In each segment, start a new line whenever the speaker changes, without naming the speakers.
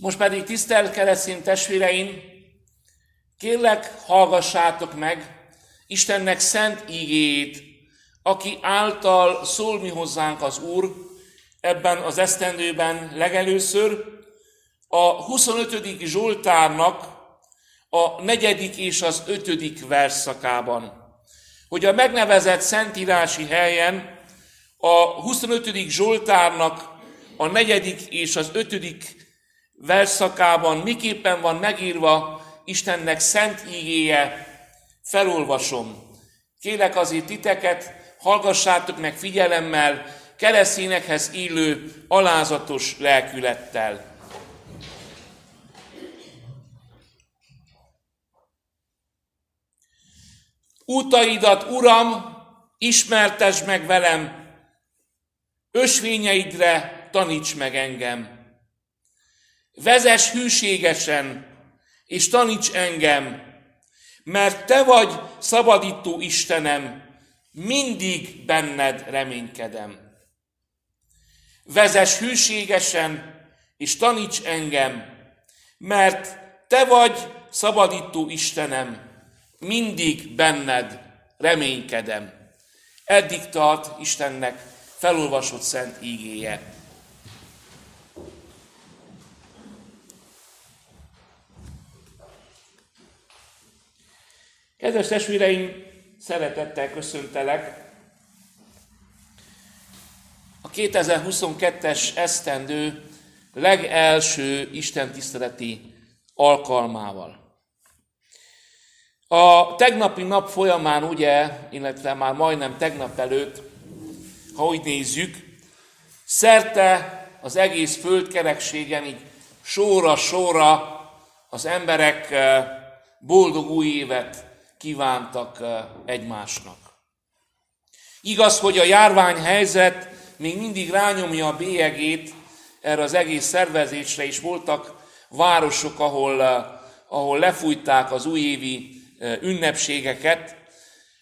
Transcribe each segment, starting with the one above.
Most pedig tisztelt keresztény testvéreim, kérlek, hallgassátok meg Istennek szent ígéjét, aki által szól mi hozzánk az Úr ebben az esztendőben legelőször, a 25. Zsoltárnak a negyedik és az ötödik verszakában. Hogy a megnevezett szentírási helyen a 25. Zsoltárnak a negyedik és az ötödik verszakában miképpen van megírva Istennek szent ígéje, felolvasom. Kélek azért titeket, hallgassátok meg figyelemmel, keresztényekhez illő alázatos lelkülettel. Útaidat, Uram, ismertes meg velem, ösvényeidre taníts meg engem. Vezes hűségesen, és taníts engem, mert Te vagy szabadító Istenem, mindig benned reménykedem. Vezes hűségesen, és taníts engem, mert Te vagy szabadító Istenem, mindig benned reménykedem. Eddig tart Istennek felolvasott szent ígéje. Kedves testvéreim, szeretettel köszöntelek. A 2022-es esztendő legelső istentiszteleti alkalmával. A tegnapi nap folyamán ugye, illetve már majdnem tegnap előtt, ha úgy nézzük, szerte az egész földkerekségen így sóra-sóra az emberek eh, boldog új évet kívántak eh, egymásnak. Igaz, hogy a járványhelyzet még mindig rányomja a bélyegét erre az egész szervezésre, és voltak városok, ahol, eh, ahol lefújták az újévi ünnepségeket,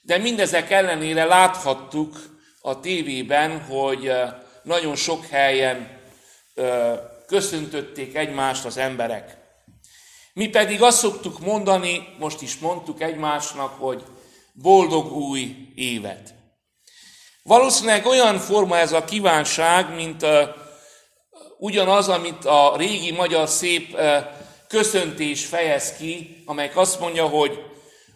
de mindezek ellenére láthattuk a tévében, hogy nagyon sok helyen köszöntötték egymást az emberek. Mi pedig azt szoktuk mondani, most is mondtuk egymásnak, hogy boldog új évet. Valószínűleg olyan forma ez a kívánság, mint ugyanaz, amit a régi magyar szép köszöntés fejez ki, amelyik azt mondja, hogy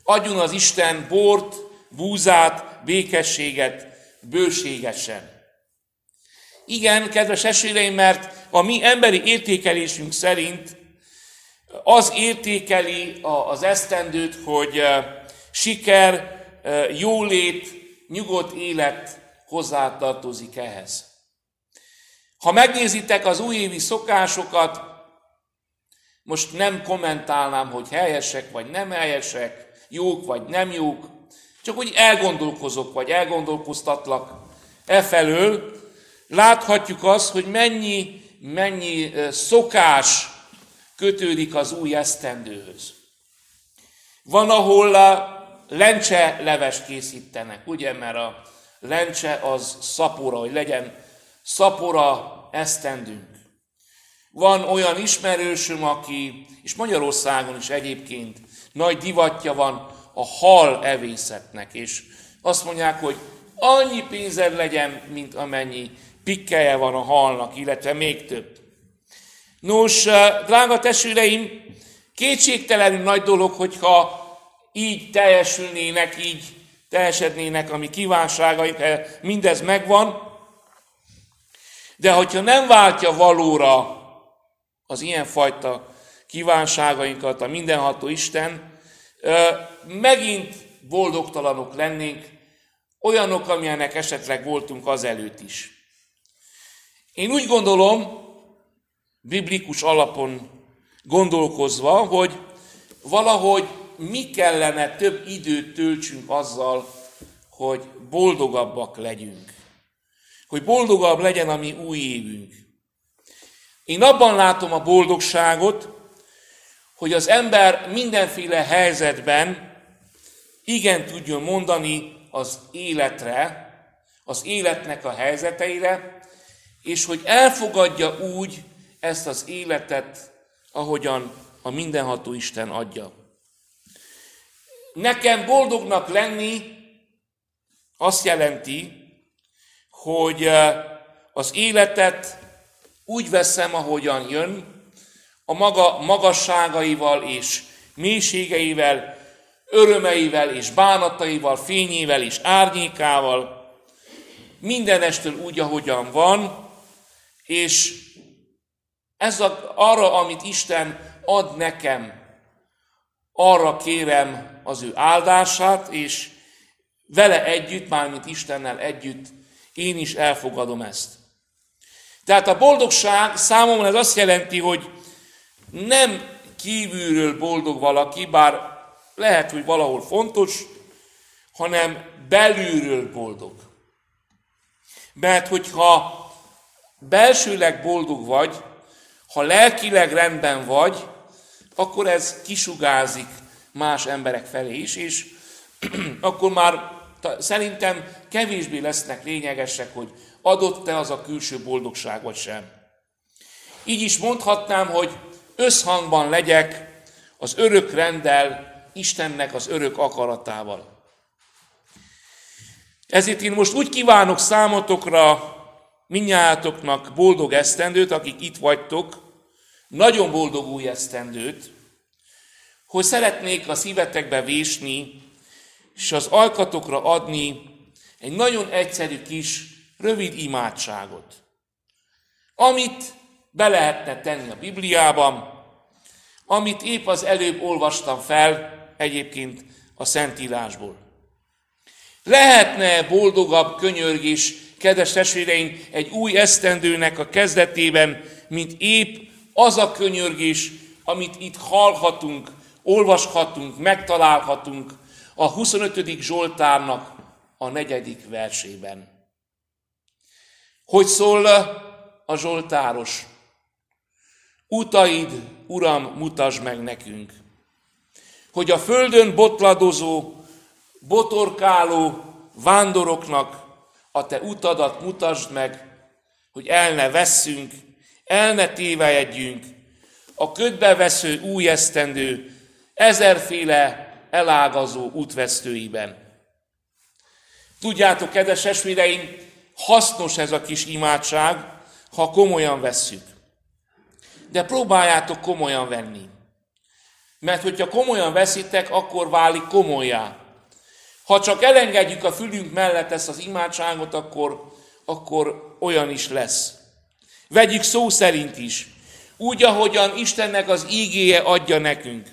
adjon az Isten bort, búzát, békességet, bőségesen. Igen, kedves esőreim, mert a mi emberi értékelésünk szerint az értékeli az esztendőt, hogy siker, jólét, nyugodt élet hozzátartozik ehhez. Ha megnézitek az újévi szokásokat, most nem kommentálnám, hogy helyesek vagy nem helyesek, jók vagy nem jók, csak úgy elgondolkozok, vagy elgondolkoztatlak e felől, láthatjuk azt, hogy mennyi, mennyi szokás kötődik az új esztendőhöz. Van, ahol a lencse levest készítenek, ugye, mert a lencse az szapora, hogy legyen szapora esztendünk. Van olyan ismerősöm, aki, és Magyarországon is egyébként nagy divatja van a hal evészetnek, és azt mondják, hogy annyi pénzed legyen, mint amennyi pikkelje van a halnak, illetve még több. Nos, eh, drága testvéreim, kétségtelenül nagy dolog, hogyha így teljesülnének, így teljesednének a mi kívánságaink, mindez megvan, de hogyha nem váltja valóra az ilyenfajta kívánságainkat a mindenható Isten, megint boldogtalanok lennénk, olyanok, amilyenek esetleg voltunk azelőtt is. Én úgy gondolom, biblikus alapon gondolkozva, hogy valahogy mi kellene több időt töltsünk azzal, hogy boldogabbak legyünk. Hogy boldogabb legyen a mi új évünk. Én abban látom a boldogságot, hogy az ember mindenféle helyzetben igen tudjon mondani az életre, az életnek a helyzeteire, és hogy elfogadja úgy ezt az életet, ahogyan a mindenható Isten adja. Nekem boldognak lenni azt jelenti, hogy az életet úgy veszem, ahogyan jön, a maga magasságaival és mélységeivel, örömeivel és bánataival, fényével és árnyékával, mindenestől úgy, ahogyan van, és ez a, arra, amit Isten ad nekem, arra kérem az ő áldását, és vele együtt, mármint Istennel együtt, én is elfogadom ezt. Tehát a boldogság számomra ez azt jelenti, hogy nem kívülről boldog valaki, bár lehet, hogy valahol fontos, hanem belülről boldog. Mert hogyha belsőleg boldog vagy, ha lelkileg rendben vagy, akkor ez kisugázik más emberek felé is, és akkor már szerintem kevésbé lesznek lényegesek, hogy adott-e az a külső boldogság vagy sem. Így is mondhatnám, hogy összhangban legyek az örök rendel, Istennek az örök akaratával. Ezért én most úgy kívánok számotokra, minnyájátoknak boldog esztendőt, akik itt vagytok, nagyon boldog új esztendőt, hogy szeretnék a szívetekbe vésni, és az alkatokra adni egy nagyon egyszerű kis, rövid imádságot, amit be lehetne tenni a Bibliában, amit épp az előbb olvastam fel, egyébként a Szentírásból. Lehetne boldogabb könyörgés, kedves testvéreim, egy új esztendőnek a kezdetében, mint épp az a könyörgés, amit itt hallhatunk, olvashatunk, megtalálhatunk a 25. Zsoltárnak a negyedik versében. Hogy szól a Zsoltáros? Utaid, Uram, mutasd meg nekünk, hogy a földön botladozó, botorkáló vándoroknak a te utadat mutasd meg, hogy el ne vesszünk, el ne tévejedjünk, a ködbe vesző új esztendő, ezerféle elágazó útvesztőiben. Tudjátok, kedves esvéreim, hasznos ez a kis imádság, ha komolyan vesszük. De próbáljátok komolyan venni. Mert hogyha komolyan veszitek, akkor válik komolyá. Ha csak elengedjük a fülünk mellett ezt az imádságot, akkor, akkor olyan is lesz. Vegyük szó szerint is. Úgy, ahogyan Istennek az ígéje adja nekünk.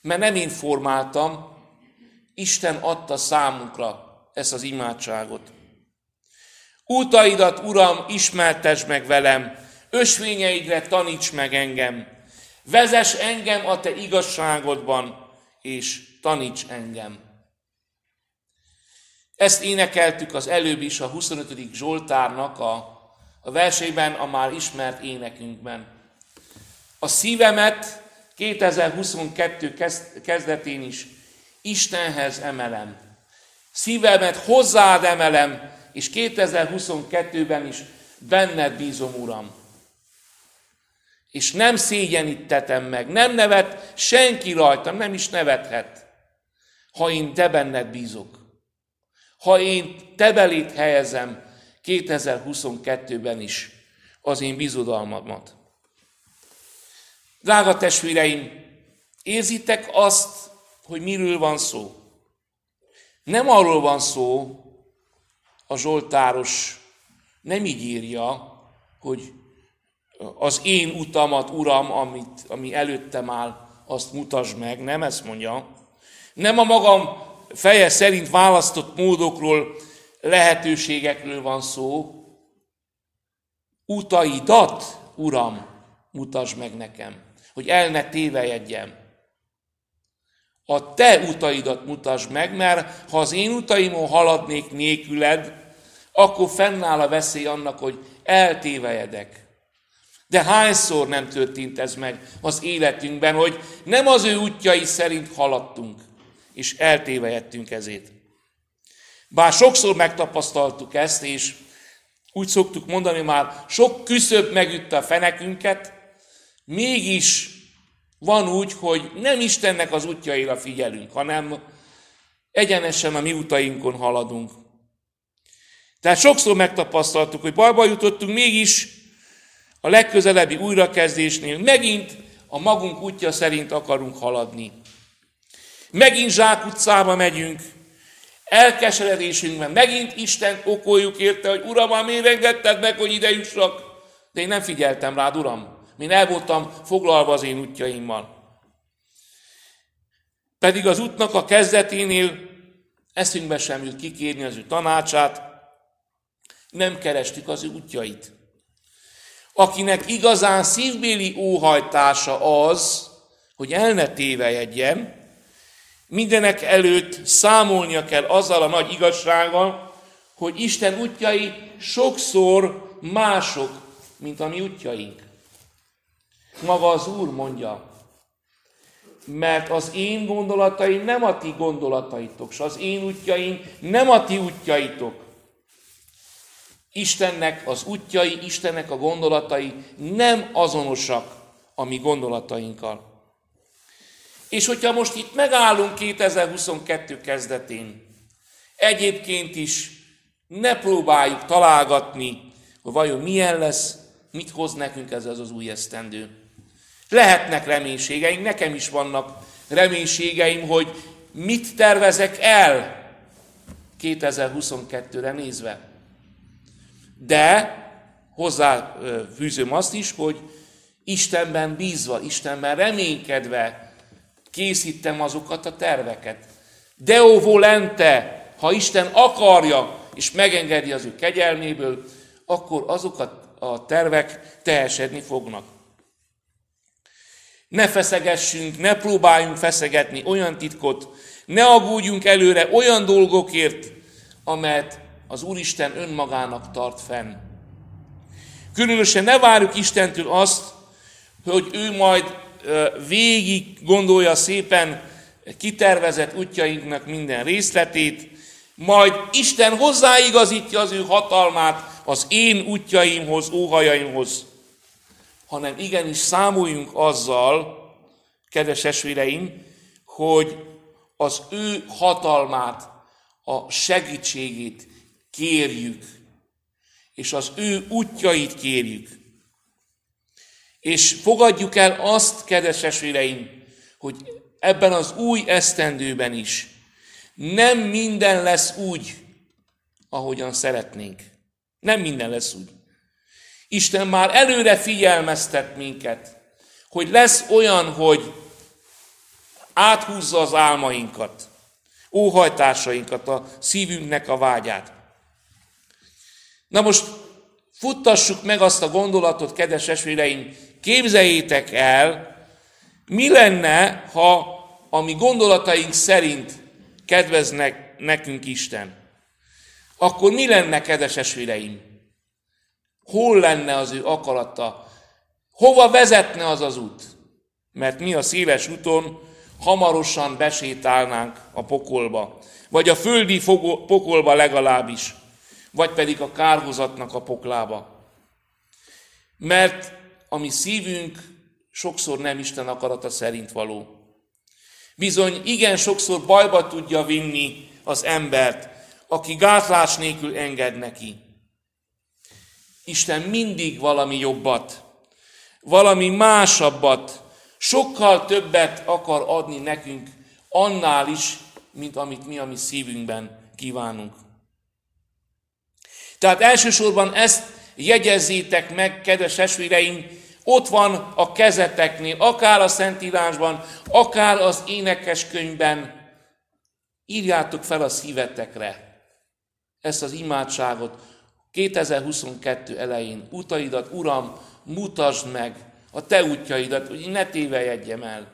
Mert nem én formáltam, Isten adta számunkra ezt az imádságot. Útaidat, Uram, ismertes meg velem, ösvényeidre taníts meg engem. Vezes engem a te igazságodban, és taníts engem. Ezt énekeltük az előbb is a 25. Zsoltárnak a, a versében, a már ismert énekünkben. A szívemet 2022 kezdetén is Istenhez emelem. Szívemet hozzád emelem, és 2022-ben is benned bízom, Uram. És nem szégyenítetem meg, nem nevet senki rajtam, nem is nevethet, ha én te benned bízok. Ha én te belét helyezem 2022-ben is az én bizodalmamat. Drága testvéreim, érzitek azt, hogy miről van szó? Nem arról van szó, a Zsoltáros nem így írja, hogy az én utamat, Uram, amit, ami előttem áll, azt mutasd meg, nem ezt mondja. Nem a magam feje szerint választott módokról, lehetőségekről van szó. Utaidat, Uram, mutasd meg nekem hogy el ne tévejedjem. A te utaidat mutasd meg, mert ha az én utaimon haladnék nélküled, akkor fennáll a veszély annak, hogy eltévejedek. De hányszor nem történt ez meg az életünkben, hogy nem az ő útjai szerint haladtunk, és eltévejedtünk ezért. Bár sokszor megtapasztaltuk ezt, és úgy szoktuk mondani, már sok küszöbb megütte a fenekünket, Mégis van úgy, hogy nem Istennek az útjaira figyelünk, hanem egyenesen a mi utainkon haladunk. Tehát sokszor megtapasztaltuk, hogy bajba jutottunk, mégis a legközelebbi újrakezdésnél megint a magunk útja szerint akarunk haladni. Megint zsákutcába megyünk, elkeseredésünkben megint Isten okoljuk érte, hogy Uram, miért engedted meg, hogy ide jussak? De én nem figyeltem rád, Uram. Én el voltam foglalva az én útjaimmal. Pedig az útnak a kezdeténél eszünkbe sem jut kikérni az ő tanácsát, nem kerestük az ő útjait. Akinek igazán szívbéli óhajtása az, hogy el ne tévejedjen, mindenek előtt számolnia kell azzal a nagy igazsággal, hogy Isten útjai sokszor mások, mint a mi útjaink. Maga az Úr mondja, mert az én gondolataim nem a ti gondolataitok, és az én útjaim nem a ti útjaitok. Istennek az útjai, Istennek a gondolatai nem azonosak a mi gondolatainkkal. És hogyha most itt megállunk 2022 kezdetén, egyébként is ne próbáljuk találgatni, hogy vajon milyen lesz, mit hoz nekünk ez az új esztendő. Lehetnek reménységeink, nekem is vannak reménységeim, hogy mit tervezek el 2022-re nézve. De hozzá fűzöm azt is, hogy Istenben bízva, Istenben reménykedve készítem azokat a terveket. Deo volente, ha Isten akarja és megengedi az ő kegyelméből, akkor azokat a tervek teljesedni fognak. Ne feszegessünk, ne próbáljunk feszegetni olyan titkot, ne aggódjunk előre olyan dolgokért, amelyet az Úristen önmagának tart fenn. Különösen ne várjuk Istentől azt, hogy ő majd végig gondolja szépen kitervezett útjainknak minden részletét, majd Isten hozzáigazítja az ő hatalmát az én útjaimhoz, óhajaimhoz, hanem igenis számoljunk azzal, kedves esvéreim, hogy az ő hatalmát, a segítségét kérjük, és az ő útjait kérjük. És fogadjuk el azt, kedves esvéreim, hogy ebben az új esztendőben is nem minden lesz úgy, ahogyan szeretnénk. Nem minden lesz úgy. Isten már előre figyelmeztet minket, hogy lesz olyan, hogy áthúzza az álmainkat, óhajtásainkat, a szívünknek a vágyát. Na most futtassuk meg azt a gondolatot, kedves esvéreim, képzeljétek el, mi lenne, ha a mi gondolataink szerint kedveznek nekünk Isten. Akkor mi lenne, kedves esvéreim? Hol lenne az ő akarata? Hova vezetne az az út? Mert mi a széles úton hamarosan besétálnánk a pokolba, vagy a földi pokolba legalábbis vagy pedig a kárhozatnak a poklába. Mert a mi szívünk sokszor nem Isten akarata szerint való. Bizony, igen sokszor bajba tudja vinni az embert, aki gátlás nélkül enged neki. Isten mindig valami jobbat, valami másabbat, sokkal többet akar adni nekünk, annál is, mint amit mi a mi szívünkben kívánunk. Tehát elsősorban ezt jegyezzétek meg, kedves esvéreim, ott van a kezeteknél, akár a Szentírásban, akár az énekeskönyvben. Írjátok fel a szívetekre ezt az imádságot 2022 elején. Utaidat, Uram, mutasd meg a Te útjaidat, hogy ne tévejedjem el.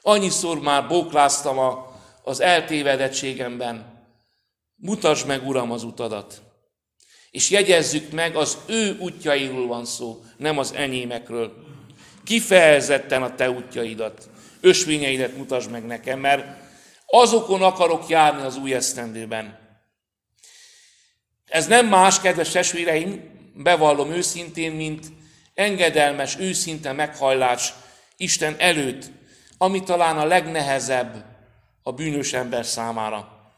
Annyiszor már bókláztam a, az eltévedettségemben. Mutasd meg, Uram, az utadat és jegyezzük meg, az ő útjairól van szó, nem az enyémekről. Kifejezetten a te útjaidat, ösvényeidet mutasd meg nekem, mert azokon akarok járni az új esztendőben. Ez nem más, kedves testvéreim, bevallom őszintén, mint engedelmes, őszinte meghajlás Isten előtt, ami talán a legnehezebb a bűnös ember számára.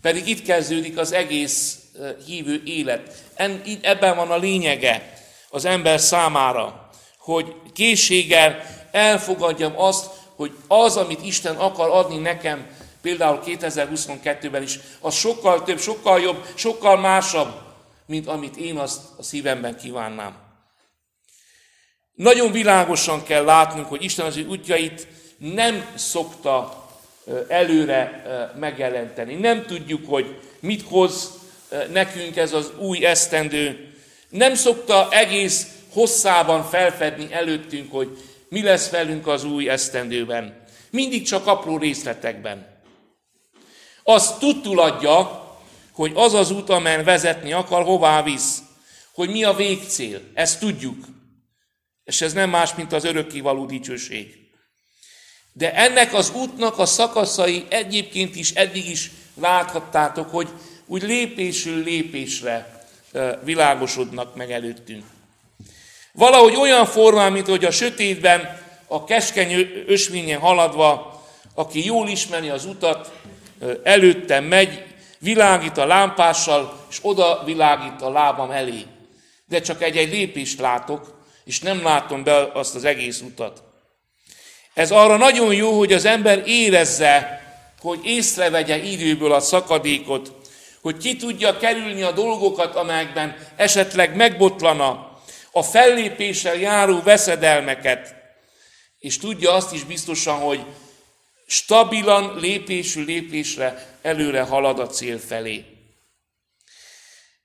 Pedig itt kezdődik az egész hívő élet. Ebben van a lényege az ember számára, hogy készséggel elfogadjam azt, hogy az, amit Isten akar adni nekem, például 2022-ben is, az sokkal több, sokkal jobb, sokkal másabb, mint amit én azt a szívemben kívánnám. Nagyon világosan kell látnunk, hogy Isten az ő útjait nem szokta előre megjelenteni. Nem tudjuk, hogy mit hoz nekünk ez az új esztendő. Nem szokta egész hosszában felfedni előttünk, hogy mi lesz velünk az új esztendőben. Mindig csak apró részletekben. Azt tudtul adja, hogy az az út, amelyen vezetni akar, hová visz. Hogy mi a végcél. Ezt tudjuk. És ez nem más, mint az örökkévaló dicsőség. De ennek az útnak a szakaszai egyébként is eddig is láthattátok, hogy úgy lépésről lépésre világosodnak meg előttünk. Valahogy olyan formán, mint hogy a sötétben, a keskeny ösvényen haladva, aki jól ismeri az utat, előttem megy, világít a lámpással, és oda világít a lábam elé. De csak egy-egy lépést látok, és nem látom be azt az egész utat. Ez arra nagyon jó, hogy az ember érezze, hogy észrevegye időből a szakadékot, hogy ki tudja kerülni a dolgokat, amelyekben esetleg megbotlana, a fellépéssel járó veszedelmeket, és tudja azt is biztosan, hogy stabilan, lépésű lépésre előre halad a cél felé.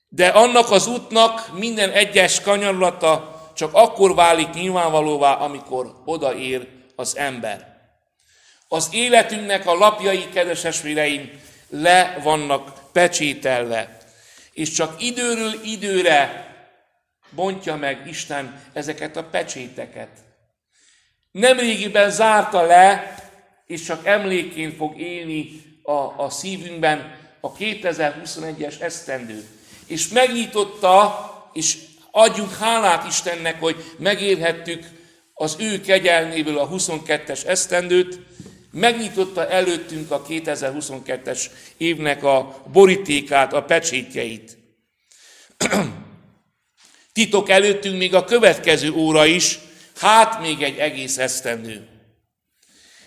De annak az útnak minden egyes kanyarulata csak akkor válik nyilvánvalóvá, amikor odaér az ember. Az életünknek a lapjai, kedves esvéreim, le vannak pecsételve. És csak időről időre bontja meg Isten ezeket a pecséteket. Nemrégiben zárta le, és csak emlékként fog élni a, a szívünkben a 2021-es esztendő. És megnyitotta, és adjunk hálát Istennek, hogy megérhettük az ő kegyelméből a 22-es esztendőt, megnyitotta előttünk a 2022-es évnek a borítékát, a pecsétjeit. Titok előttünk még a következő óra is, hát még egy egész esztendő.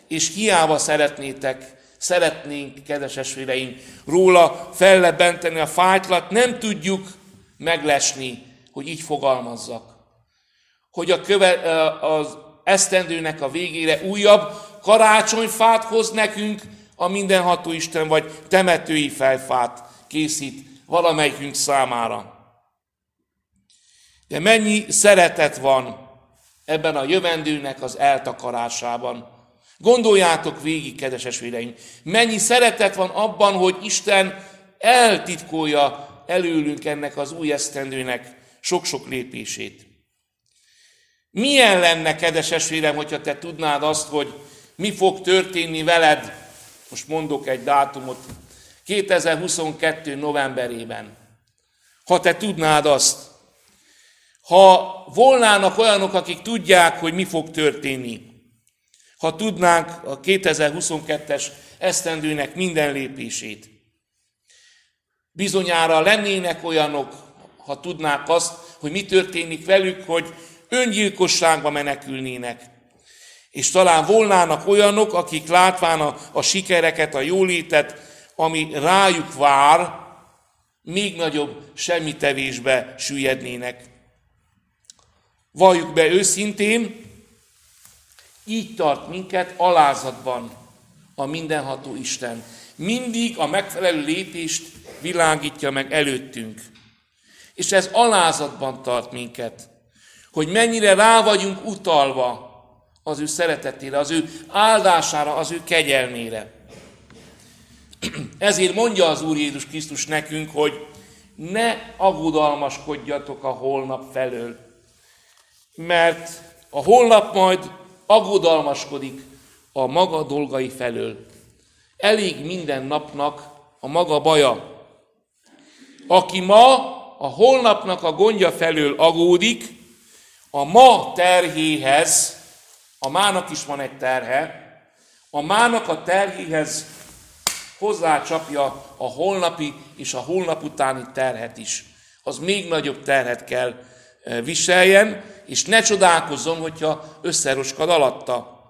És hiába szeretnétek, szeretnénk, kedves esvéreim, róla fellebenteni a fájtlat, nem tudjuk meglesni, hogy így fogalmazzak hogy a köve, az esztendőnek a végére újabb karácsonyfát hoz nekünk, a mindenható Isten, vagy temetői felfát készít valamelyikünk számára. De mennyi szeretet van ebben a jövendőnek az eltakarásában. Gondoljátok végig, kedves esvéreim, mennyi szeretet van abban, hogy Isten eltitkolja előlünk ennek az új esztendőnek sok-sok lépését. Milyen lenne, kedves esvérem, hogyha te tudnád azt, hogy mi fog történni veled, most mondok egy dátumot, 2022. novemberében. Ha te tudnád azt, ha volnának olyanok, akik tudják, hogy mi fog történni, ha tudnánk a 2022-es esztendőnek minden lépését. Bizonyára lennének olyanok, ha tudnák azt, hogy mi történik velük, hogy öngyilkosságba menekülnének. És talán volnának olyanok, akik látván a, a sikereket, a jólétet, ami rájuk vár, még nagyobb semmitevésbe süllyednének. Valljuk be őszintén, így tart minket alázatban a mindenható Isten. Mindig a megfelelő lépést világítja meg előttünk. És ez alázatban tart minket hogy mennyire rá vagyunk utalva az ő szeretetére, az ő áldására, az ő kegyelmére. Ezért mondja az Úr Jézus Krisztus nekünk, hogy ne aggodalmaskodjatok a holnap felől, mert a holnap majd aggodalmaskodik a maga dolgai felől. Elég minden napnak a maga baja. Aki ma a holnapnak a gondja felől agódik, a ma terhéhez, a mának is van egy terhe, a mának a terhéhez hozzácsapja a holnapi és a holnap utáni terhet is. Az még nagyobb terhet kell e, viseljen, és ne csodálkozzon, hogyha összeroskad alatta.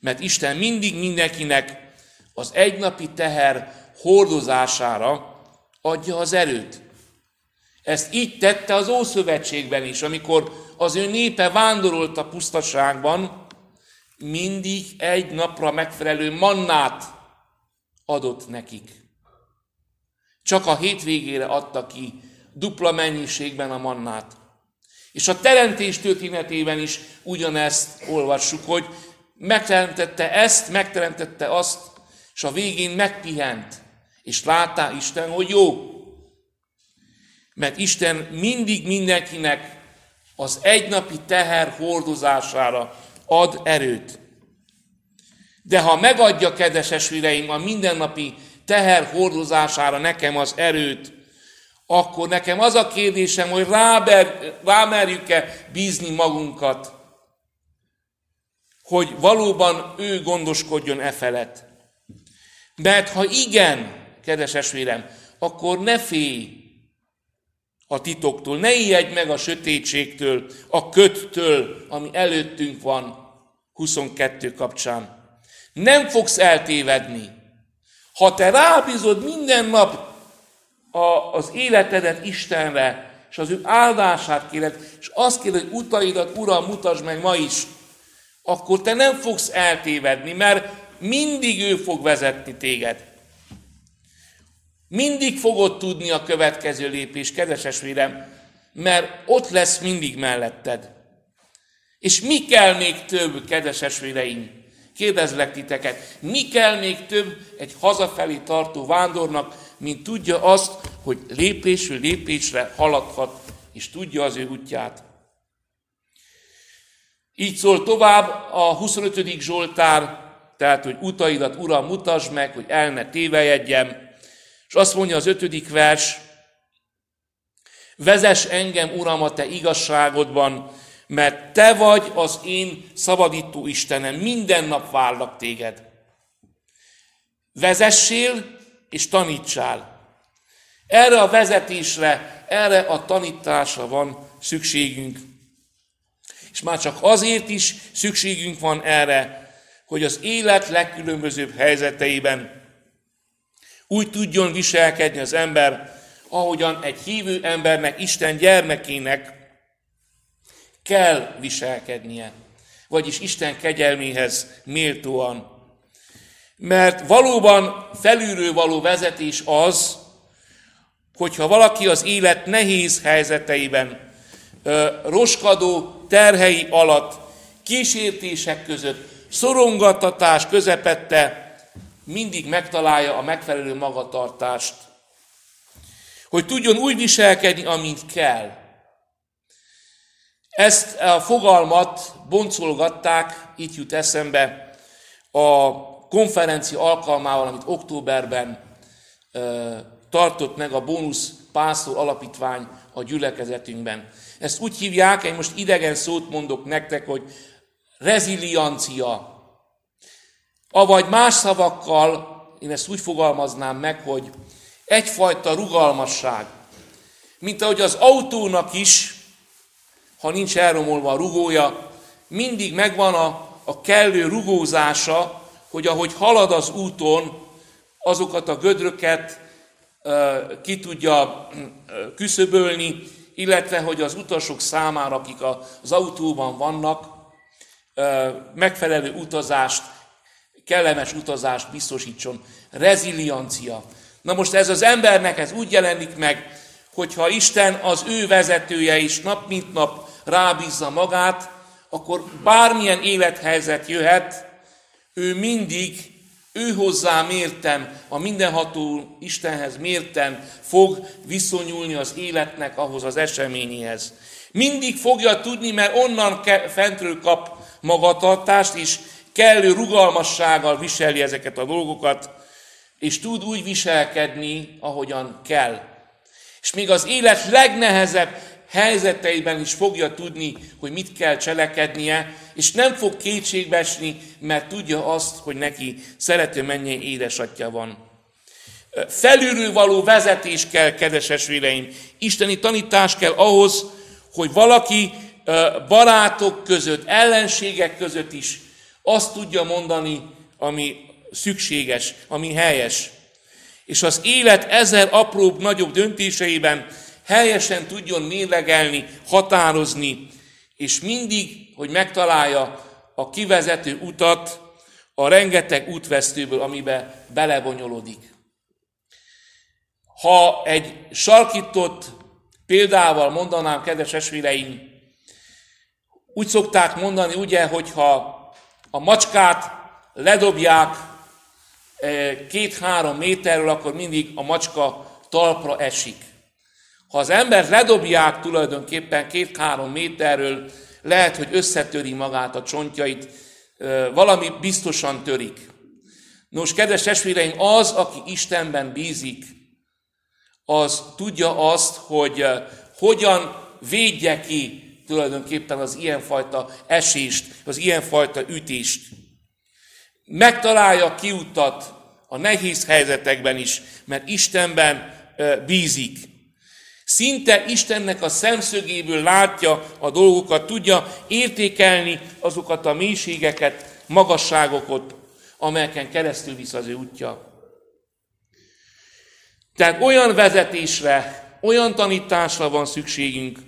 Mert Isten mindig mindenkinek az egynapi teher hordozására adja az erőt. Ezt így tette az Ószövetségben is, amikor az ő népe vándorolt a pusztaságban, mindig egy napra megfelelő mannát adott nekik. Csak a hétvégére adta ki dupla mennyiségben a mannát. És a teremtés történetében is ugyanezt olvassuk, hogy megteremtette ezt, megteremtette azt, és a végén megpihent, és látta Isten, hogy jó. Mert Isten mindig mindenkinek az egynapi teher hordozására ad erőt. De ha megadja, kedves esvéreim, a mindennapi teher hordozására nekem az erőt, akkor nekem az a kérdésem, hogy ráber, rámerjük-e bízni magunkat, hogy valóban ő gondoskodjon e felett. Mert ha igen, kedves esvérem, akkor ne félj a titoktól, ne ijedj meg a sötétségtől, a köttől, ami előttünk van 22 kapcsán. Nem fogsz eltévedni. Ha te rábízod minden nap a, az életedet Istenre, és az ő áldását kéred, és azt kéred, hogy utaidat, Uram, mutasd meg ma is, akkor te nem fogsz eltévedni, mert mindig ő fog vezetni téged. Mindig fogod tudni a következő lépés, kedves esvérem, mert ott lesz mindig melletted. És mi kell még több, kedves esvéreim? Kérdezlek titeket, mi kell még több egy hazafelé tartó vándornak, mint tudja azt, hogy lépésről lépésre haladhat, és tudja az ő útját. Így szól tovább a 25. Zsoltár, tehát, hogy utaidat, Uram, mutasd meg, hogy el ne tévejedjem. És azt mondja az ötödik vers, vezess engem, Uram, a te igazságodban, mert te vagy az én szabadító Istenem, minden nap várlak téged. Vezessél és tanítsál. Erre a vezetésre, erre a tanításra van szükségünk. És már csak azért is szükségünk van erre, hogy az élet legkülönbözőbb helyzeteiben úgy tudjon viselkedni az ember, ahogyan egy hívő embernek, Isten gyermekének kell viselkednie, vagyis Isten kegyelméhez méltóan. Mert valóban felülről való vezetés az, hogyha valaki az élet nehéz helyzeteiben, roskadó terhei alatt, kísértések között, szorongatatás közepette mindig megtalálja a megfelelő magatartást, hogy tudjon úgy viselkedni, amint kell. Ezt a fogalmat boncolgatták, itt jut eszembe, a konferencia alkalmával, amit októberben tartott meg a Bónusz Pásztor Alapítvány a gyülekezetünkben. Ezt úgy hívják, én most idegen szót mondok nektek, hogy reziliancia. Avagy más szavakkal, én ezt úgy fogalmaznám meg, hogy egyfajta rugalmasság. Mint ahogy az autónak is, ha nincs elromolva a rugója, mindig megvan a, a kellő rugózása, hogy ahogy halad az úton, azokat a gödröket ki tudja küszöbölni, illetve hogy az utasok számára, akik az autóban vannak, megfelelő utazást, kellemes utazást biztosítson. Reziliancia. Na most ez az embernek ez úgy jelenik meg, hogyha Isten az ő vezetője is nap mint nap rábízza magát, akkor bármilyen élethelyzet jöhet, ő mindig ő hozzá mértem, a mindenható Istenhez mértem fog viszonyulni az életnek ahhoz az eseményéhez. Mindig fogja tudni, mert onnan fentről kap magatartást, és kellő rugalmassággal viseli ezeket a dolgokat, és tud úgy viselkedni, ahogyan kell. És még az élet legnehezebb helyzeteiben is fogja tudni, hogy mit kell cselekednie, és nem fog kétségbe esni, mert tudja azt, hogy neki szerető mennyei édesatja van. Felülről való vezetés kell, kedves esvéreim. Isteni tanítás kell ahhoz, hogy valaki barátok között, ellenségek között is azt tudja mondani, ami szükséges, ami helyes. És az élet ezer apróbb, nagyobb döntéseiben helyesen tudjon mérlegelni, határozni, és mindig, hogy megtalálja a kivezető utat a rengeteg útvesztőből, amibe belebonyolodik. Ha egy sarkított példával mondanám, kedves esvéreim, úgy szokták mondani, ugye, hogyha a macskát ledobják eh, két-három méterről, akkor mindig a macska talpra esik. Ha az ember ledobják tulajdonképpen két-három méterről, lehet, hogy összetöri magát a csontjait, valami biztosan törik. Nos, kedves testvéreim, az, aki Istenben bízik, az tudja azt, hogy hogyan védje ki tulajdonképpen az ilyenfajta esést, az ilyenfajta ütést. Megtalálja kiutat a nehéz helyzetekben is, mert Istenben bízik. Szinte Istennek a szemszögéből látja a dolgokat, tudja értékelni azokat a mélységeket, magasságokat, amelyeken keresztül visz az ő útja. Tehát olyan vezetésre, olyan tanításra van szükségünk,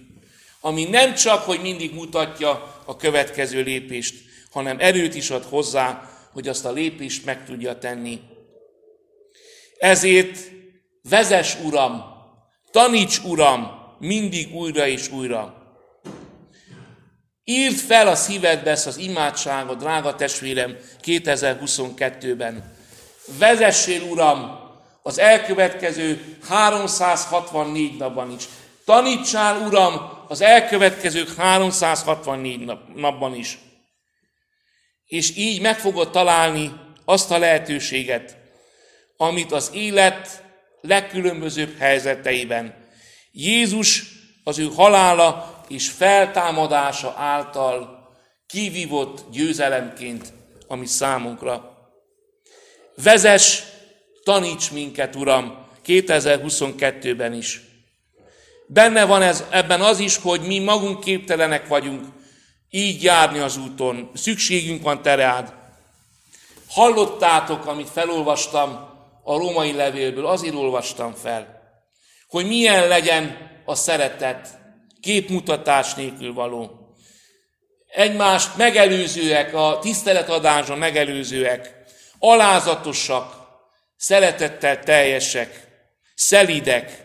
ami nem csak, hogy mindig mutatja a következő lépést, hanem erőt is ad hozzá, hogy azt a lépést meg tudja tenni. Ezért vezes, Uram, taníts, Uram, mindig újra és újra. Írd fel a szívedbe ezt az imádságot, drága testvérem, 2022-ben. Vezessél, Uram, az elkövetkező 364 napban is. Tanítsál, Uram, az elkövetkező 364 nap, napban is. És így meg fogod találni azt a lehetőséget, amit az élet legkülönbözőbb helyzeteiben Jézus az ő halála és feltámadása által kivívott győzelemként, ami számunkra. Vezes Taníts minket, Uram, 2022-ben is. Benne van ez, ebben az is, hogy mi magunk képtelenek vagyunk így járni az úton. Szükségünk van te. Hallottátok, amit felolvastam a római levélből, azért olvastam fel, hogy milyen legyen a szeretet, képmutatás nélkül való. Egymást megelőzőek, a tiszteletadásra megelőzőek, alázatosak, szeretettel teljesek, szelidek.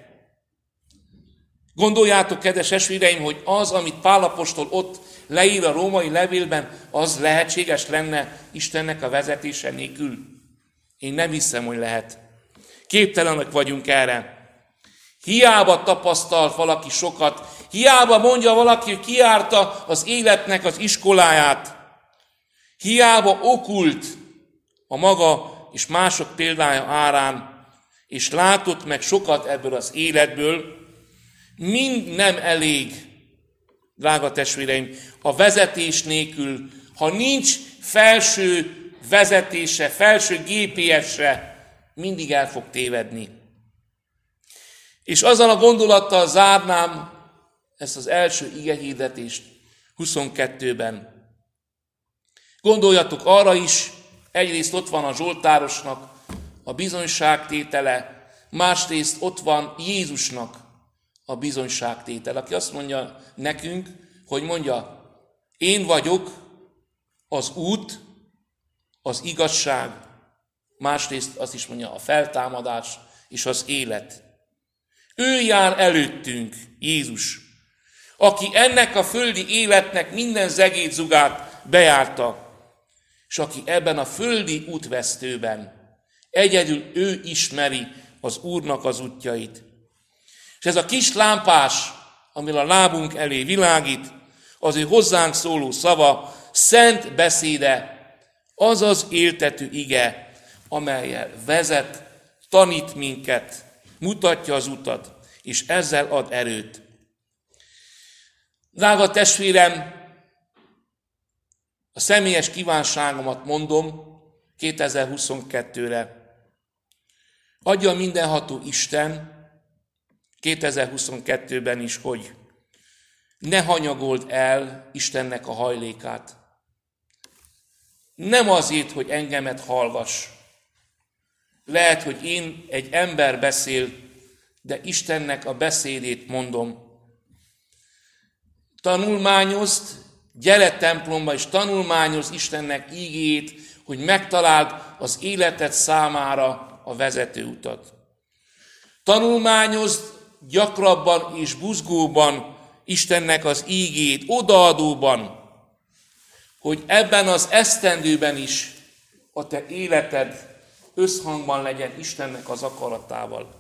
Gondoljátok, kedves esvéreim, hogy az, amit Pálapostól ott leír a római levélben, az lehetséges lenne Istennek a vezetése nélkül? Én nem hiszem, hogy lehet. Képtelenek vagyunk erre. Hiába tapasztalt valaki sokat, hiába mondja valaki, hogy kiárta az életnek az iskoláját, hiába okult a maga és mások példája árán, és látott meg sokat ebből az életből, mind nem elég, drága testvéreim, a vezetés nélkül, ha nincs felső vezetése, felső GPS-re, mindig el fog tévedni. És azzal a gondolattal zárnám ezt az első igehirdetést 22-ben. Gondoljatok arra is, Egyrészt ott van a Zsoltárosnak a bizonyságtétele, másrészt ott van Jézusnak a bizonyságtétele, aki azt mondja nekünk, hogy mondja, én vagyok az út, az igazság, másrészt azt is mondja, a feltámadás és az élet. Ő jár előttünk, Jézus, aki ennek a földi életnek minden zegédzugát bejárta, és aki ebben a földi útvesztőben egyedül ő ismeri az Úrnak az útjait. És ez a kis lámpás, amil a lábunk elé világít, az ő hozzánk szóló szava, szent beszéde, az az éltető ige, amelyel vezet, tanít minket, mutatja az utat, és ezzel ad erőt. Drága testvérem, a személyes kívánságomat mondom 2022-re. Adja mindenható Isten 2022-ben is, hogy ne hanyagold el Istennek a hajlékát. Nem azért, hogy engemet hallgass. Lehet, hogy én egy ember beszél, de Istennek a beszédét mondom. Tanulmányozd, gyere templomba, és tanulmányozd Istennek ígét, hogy megtaláld az életed számára a vezetőutat. Tanulmányozd gyakrabban és buzgóban Istennek az ígét, odaadóban, hogy ebben az esztendőben is a te életed összhangban legyen Istennek az akaratával.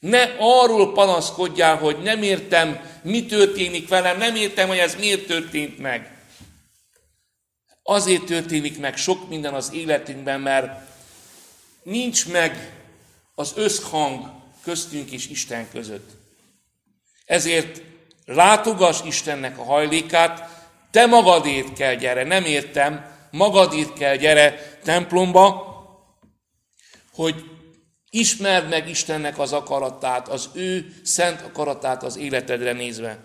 Ne arról panaszkodjál, hogy nem értem, mi történik velem, nem értem, hogy ez miért történt meg. Azért történik meg sok minden az életünkben, mert nincs meg az összhang köztünk és Isten között. Ezért látogass Istennek a hajlékát, te magadért kell gyere, nem értem, magadért kell gyere templomba, hogy ismerd meg Istennek az akaratát, az ő szent akaratát az életedre nézve.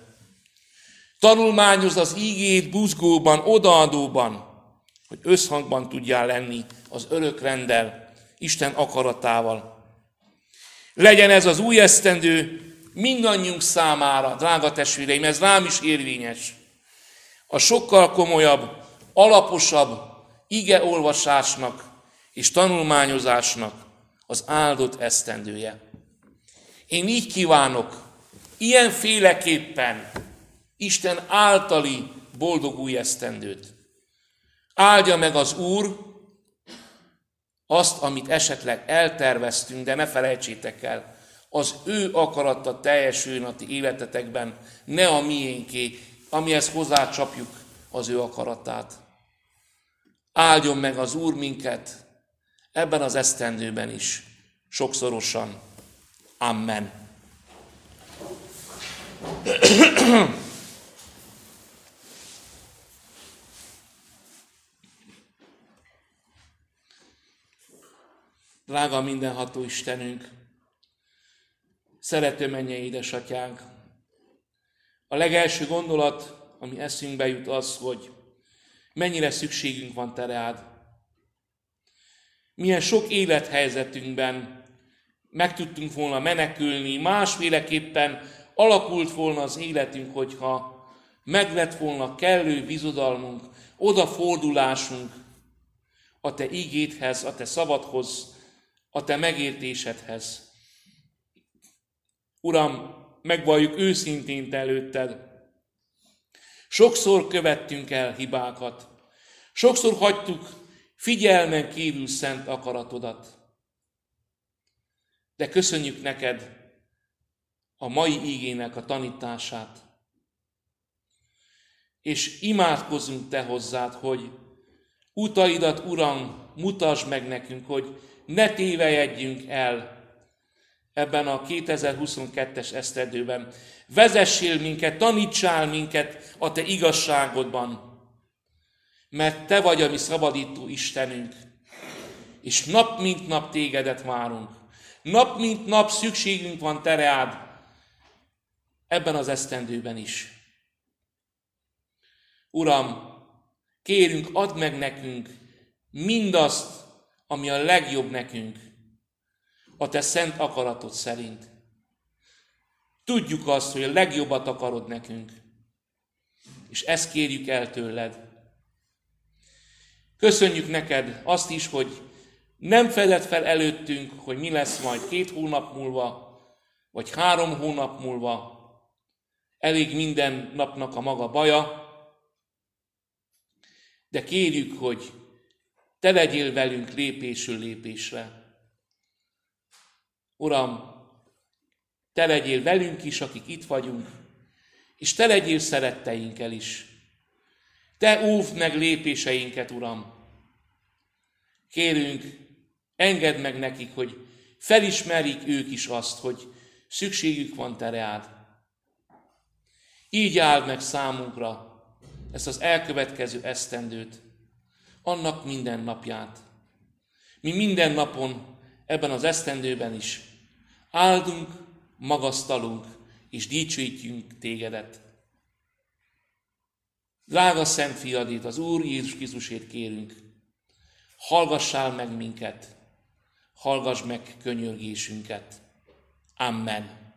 Tanulmányozd az ígét buzgóban, odaadóban, hogy összhangban tudjál lenni az örök rendel, Isten akaratával. Legyen ez az új esztendő mindannyiunk számára, drága testvéreim, ez rám is érvényes. A sokkal komolyabb, alaposabb igeolvasásnak és tanulmányozásnak az áldott esztendője. Én így kívánok, ilyenféleképpen Isten általi boldog új esztendőt. Áldja meg az Úr azt, amit esetleg elterveztünk, de ne felejtsétek el, az ő akarata teljesüljön a ti életetekben, ne a miénké, amihez hozzácsapjuk az ő akaratát. Áldjon meg az Úr minket ebben az esztendőben is, sokszorosan. Amen. Drága mindenható Istenünk, szerető mennyei édesatyánk, a legelső gondolat, ami eszünkbe jut az, hogy mennyire szükségünk van te reád. Milyen sok élethelyzetünkben meg tudtunk volna menekülni, másféleképpen alakult volna az életünk, hogyha meg volna kellő bizodalmunk, odafordulásunk a te ígéthez, a te szabadhoz, a te megértésedhez. Uram, megvalljuk őszintén te előtted. Sokszor követtünk el hibákat. Sokszor hagytuk figyelmen kívül szent akaratodat. De köszönjük neked a mai ígének a tanítását. És imádkozunk te hozzád, hogy utaidat, Uram, mutasd meg nekünk, hogy ne tévejedjünk el ebben a 2022-es esztendőben. Vezessél minket, tanítsál minket a Te igazságodban, mert Te vagy a mi szabadító Istenünk, és nap mint nap Tégedet várunk. Nap mint nap szükségünk van Te reád, ebben az esztendőben is. Uram, kérünk, add meg nekünk mindazt, ami a legjobb nekünk, a te szent akaratod szerint. Tudjuk azt, hogy a legjobbat akarod nekünk, és ezt kérjük el tőled. Köszönjük neked azt is, hogy nem fedett fel előttünk, hogy mi lesz majd két hónap múlva, vagy három hónap múlva. Elég minden napnak a maga baja, de kérjük, hogy te legyél velünk lépésről lépésre. Uram, te legyél velünk is, akik itt vagyunk, és te legyél szeretteinkkel is. Te óvd meg lépéseinket, Uram. Kérünk, engedd meg nekik, hogy felismerjék ők is azt, hogy szükségük van te reád. Így áld meg számunkra ezt az elkövetkező esztendőt, annak minden napját. Mi minden napon, ebben az esztendőben is áldunk, magasztalunk és dicsőítjünk tégedet. Drága Szent Fiadét, az Úr Jézus Krisztusét kérünk, hallgassál meg minket, hallgass meg könyörgésünket. Amen.